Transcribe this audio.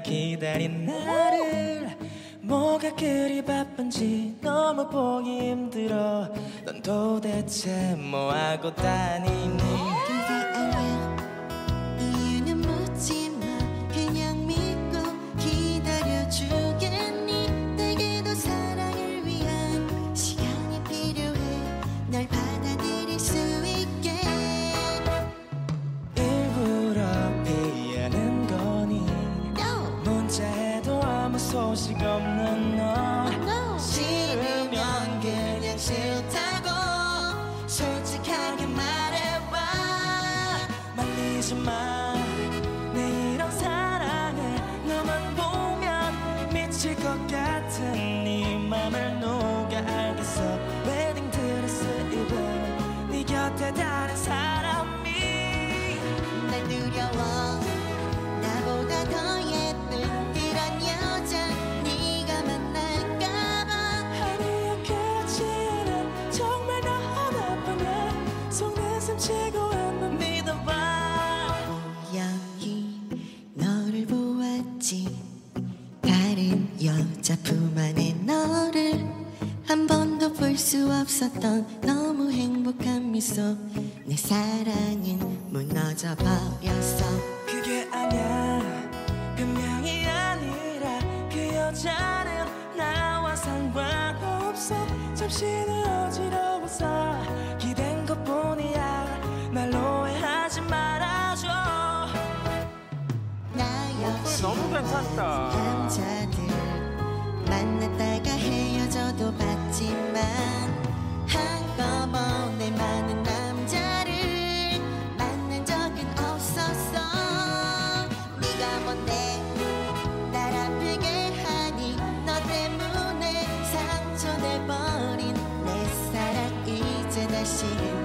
기다리며 기다린 나를. 뭐가 그리 바쁜지 너무 보기 힘들어. 넌 도대체 뭐하고 다니니 아무 소식 없는 너. No 싫으면 그냥 싫다고. 솔직하게 말해봐. 말리지 마 한 번도 볼 수 없었던 너무 행복한 미소. 내 사랑은 무너져 버렸어. 그게 아니야. 분명히 아니라 그 여자는 나와 상관없어. 잠시는 어지러워서 기댄 것뿐이야. 날 오해하지 말아줘. 나 어, 역시 너무 괜찮다. 남자들 만났다가 I see you.